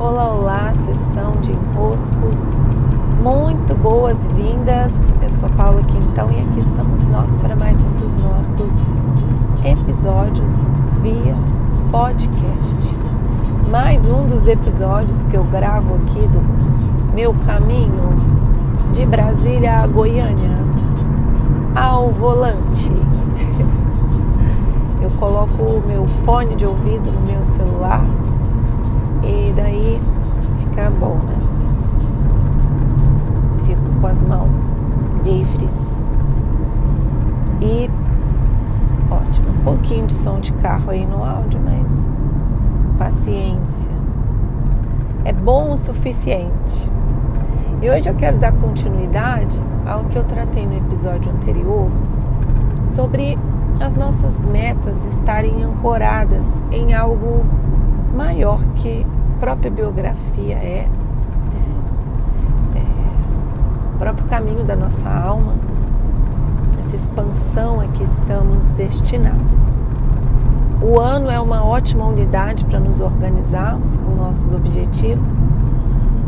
Olá, olá, sessão de enroscos. Muito boas-vindas. Eu sou Paula Quintão e aqui estamos nós para mais um dos nossos episódios via podcast. Mais um dos episódios que eu gravo aqui do meu caminho de Brasília a Goiânia ao volante. Eu coloco o meu fone de ouvido no meu celular e daí fica bom, né? Fico com as mãos livres. E ótimo, um pouquinho de som de carro aí no áudio, mas paciência. É bom o suficiente. E hoje eu quero dar continuidade ao que eu tratei no episódio anterior sobre as nossas metas estarem ancoradas em algo maior que a própria biografia é, é, o próprio caminho da nossa alma, essa expansão a que estamos destinados. O ano é uma ótima unidade para nos organizarmos com nossos objetivos,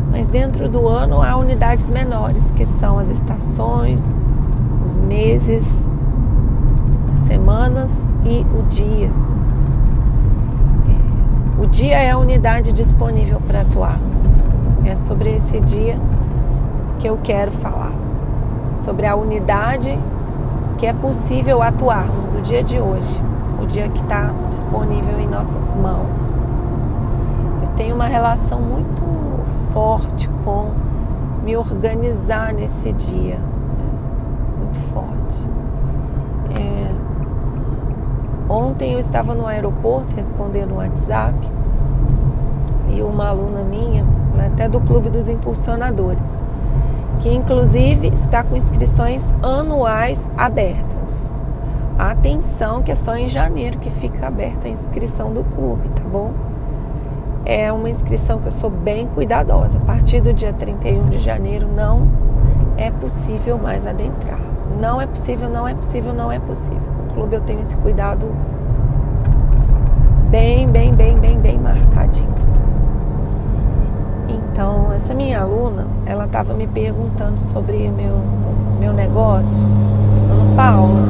mas dentro do ano há unidades menores, que são as estações, os meses, as semanas e o dia. Dia é a unidade disponível para atuarmos. É sobre esse dia que eu quero falar. Sobre a unidade que é possível atuarmos o dia de hoje, o dia que está disponível em nossas mãos. Eu tenho uma relação muito forte com me organizar nesse dia, muito forte. É, Ontem eu estava no aeroporto respondendo um WhatsApp e uma aluna minha, até do Clube dos Impulsionadores, que inclusive está com inscrições anuais abertas. Atenção que é só em janeiro que fica aberta a inscrição do clube, tá bom? É uma inscrição que eu sou bem cuidadosa. A partir do dia 31 de janeiro não é possível mais adentrar. Não é possível, não é possível, não é possível clube eu tenho esse cuidado bem, bem, bem, bem, bem marcadinho. Então, essa minha aluna, ela estava me perguntando sobre meu, meu negócio. Falando, Paula,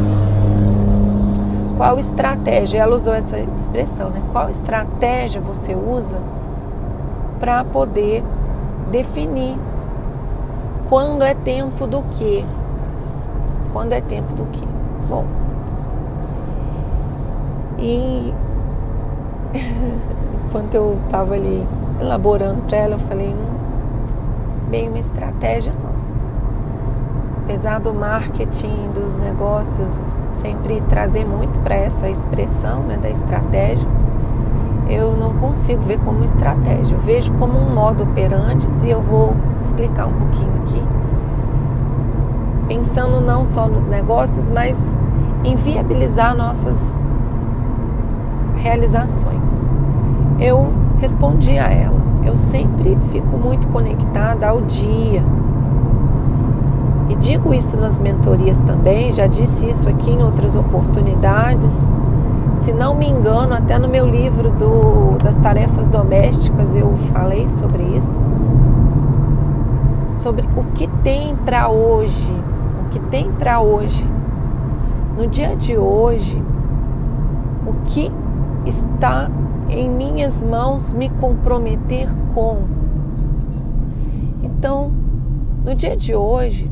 qual estratégia? Ela usou essa expressão, né? Qual estratégia você usa para poder definir quando é tempo do quê? Quando é tempo do quê? Bom, e enquanto eu estava ali elaborando para ela, eu falei, bem uma estratégia não. Apesar do marketing, dos negócios sempre trazer muito para essa expressão né, da estratégia, eu não consigo ver como estratégia. Eu vejo como um modo operante e eu vou explicar um pouquinho aqui. Pensando não só nos negócios, mas em viabilizar nossas realizações. Eu respondi a ela. Eu sempre fico muito conectada ao dia. E digo isso nas mentorias também, já disse isso aqui em outras oportunidades. Se não me engano, até no meu livro do, das tarefas domésticas eu falei sobre isso. Sobre o que tem para hoje. O que tem para hoje. No dia de hoje, o que está em minhas mãos me comprometer com. Então, no dia de hoje,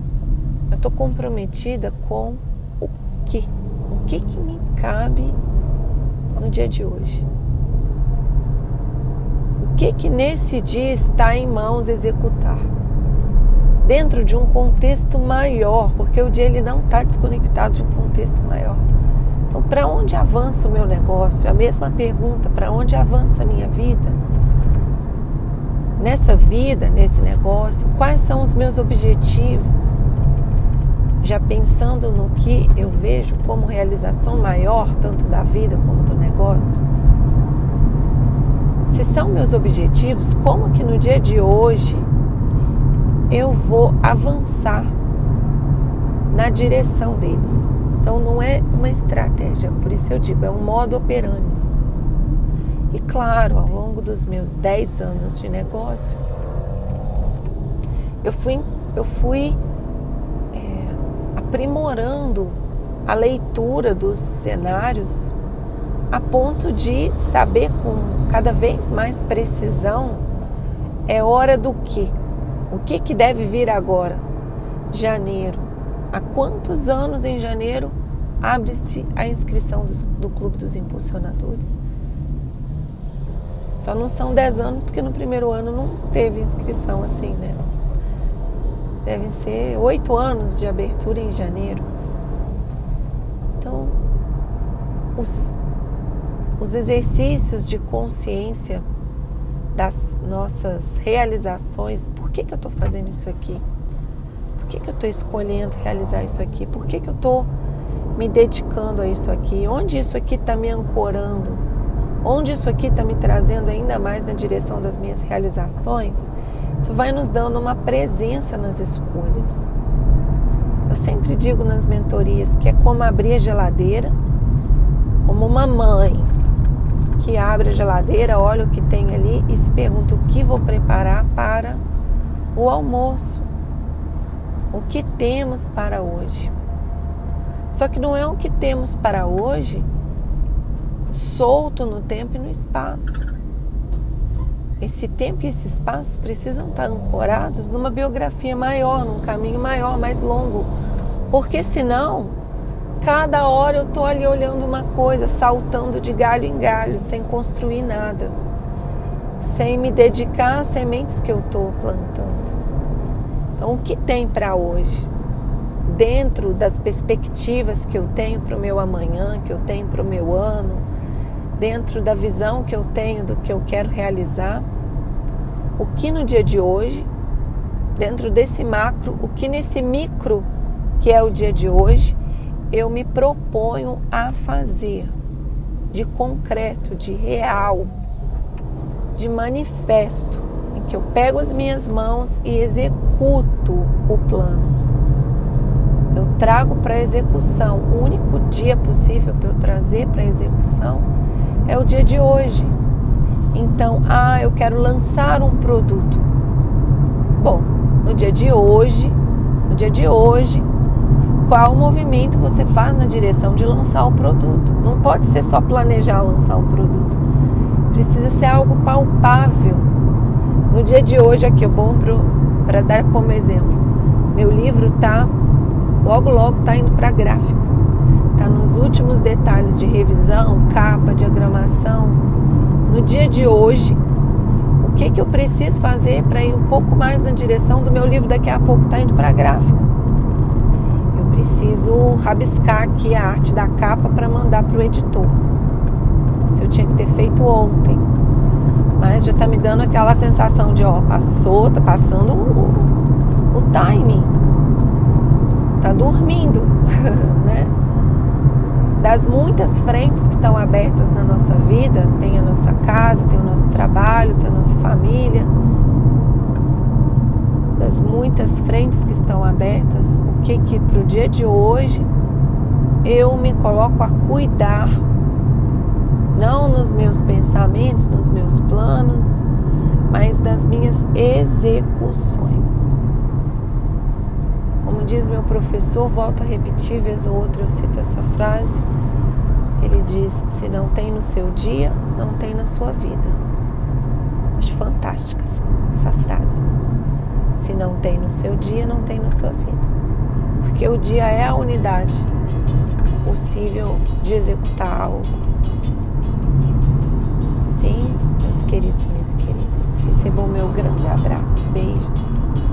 eu estou comprometida com o que? O que que me cabe no dia de hoje? O que que nesse dia está em mãos executar? Dentro de um contexto maior, porque o dia ele não está desconectado de um contexto maior. Então, para onde avança o meu negócio? A mesma pergunta: para onde avança a minha vida? Nessa vida, nesse negócio, quais são os meus objetivos? Já pensando no que eu vejo como realização maior, tanto da vida como do negócio? Se são meus objetivos, como que no dia de hoje eu vou avançar na direção deles? Então não é uma estratégia, por isso eu digo, é um modo operandi. E claro, ao longo dos meus 10 anos de negócio, eu fui, eu fui é, aprimorando a leitura dos cenários a ponto de saber com cada vez mais precisão é hora do que? O que, que deve vir agora? Janeiro. Há quantos anos em janeiro abre-se a inscrição do, do Clube dos Impulsionadores? Só não são 10 anos porque no primeiro ano não teve inscrição assim, né? Devem ser oito anos de abertura em janeiro. Então, os, os exercícios de consciência das nossas realizações, por que, que eu estou fazendo isso aqui? Que, que eu estou escolhendo realizar isso aqui? Por que, que eu estou me dedicando a isso aqui? Onde isso aqui está me ancorando? Onde isso aqui está me trazendo ainda mais na direção das minhas realizações? Isso vai nos dando uma presença nas escolhas. Eu sempre digo nas mentorias que é como abrir a geladeira, como uma mãe que abre a geladeira, olha o que tem ali e se pergunta o que vou preparar para o almoço. O que temos para hoje? Só que não é o que temos para hoje solto no tempo e no espaço. Esse tempo e esse espaço precisam estar ancorados numa biografia maior, num caminho maior, mais longo. Porque senão Cada hora eu estou ali olhando uma coisa, saltando de galho em galho, sem construir nada, sem me dedicar às sementes que eu estou plantando. Então, o que tem para hoje? Dentro das perspectivas que eu tenho para o meu amanhã, que eu tenho para o meu ano, dentro da visão que eu tenho do que eu quero realizar, o que no dia de hoje, dentro desse macro, o que nesse micro, que é o dia de hoje, eu me proponho a fazer de concreto, de real, de manifesto, que eu pego as minhas mãos e executo o plano. Eu trago para execução. O único dia possível para eu trazer para execução é o dia de hoje. Então, ah, eu quero lançar um produto. Bom, no dia de hoje, no dia de hoje, qual movimento você faz na direção de lançar o produto. Não pode ser só planejar lançar o produto. Precisa ser algo palpável. No dia de hoje aqui, eu bom para dar como exemplo. Meu livro tá logo logo tá indo para gráfico. Tá nos últimos detalhes de revisão, capa, diagramação. No dia de hoje, o que que eu preciso fazer para ir um pouco mais na direção do meu livro daqui a pouco tá indo para gráfico? preciso rabiscar aqui a arte da capa para mandar para o editor. Isso eu tinha que ter feito ontem. Mas já está me dando aquela sensação de, ó, passou, tá passando o, o timing. Tá dormindo, né? Das muitas frentes que estão abertas na nossa vida, tem a nossa casa, tem o nosso trabalho, tem a nossa família, das muitas frentes que estão abertas, o que que para o dia de hoje eu me coloco a cuidar, não nos meus pensamentos, nos meus planos, mas das minhas execuções. Como diz meu professor, volto a repetir, vez ou outra eu cito essa frase. Ele diz: se não tem no seu dia, não tem na sua vida. Acho fantástica essa, essa frase. Se não tem no seu dia, não tem na sua vida. Porque o dia é a unidade possível de executar algo. meus queridos e minhas queridas. Recebam o meu grande abraço. Beijos.